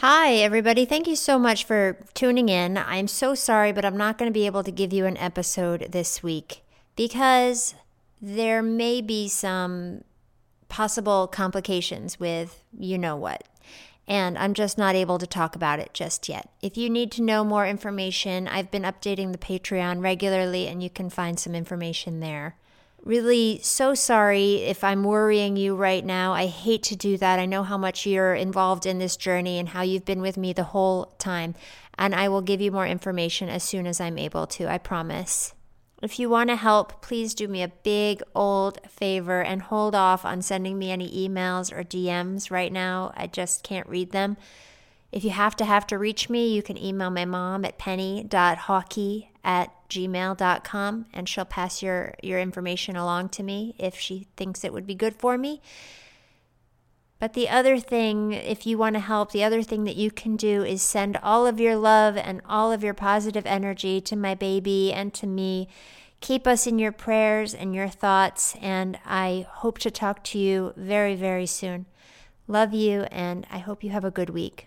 Hi, everybody. Thank you so much for tuning in. I'm so sorry, but I'm not going to be able to give you an episode this week because there may be some possible complications with you know what. And I'm just not able to talk about it just yet. If you need to know more information, I've been updating the Patreon regularly and you can find some information there. Really, so sorry if I'm worrying you right now. I hate to do that. I know how much you're involved in this journey and how you've been with me the whole time. And I will give you more information as soon as I'm able to, I promise. If you want to help, please do me a big old favor and hold off on sending me any emails or DMs right now. I just can't read them. If you have to have to reach me, you can email my mom at penny.hockey at gmail.com and she'll pass your, your information along to me if she thinks it would be good for me. But the other thing, if you want to help, the other thing that you can do is send all of your love and all of your positive energy to my baby and to me. Keep us in your prayers and your thoughts, and I hope to talk to you very, very soon. Love you, and I hope you have a good week.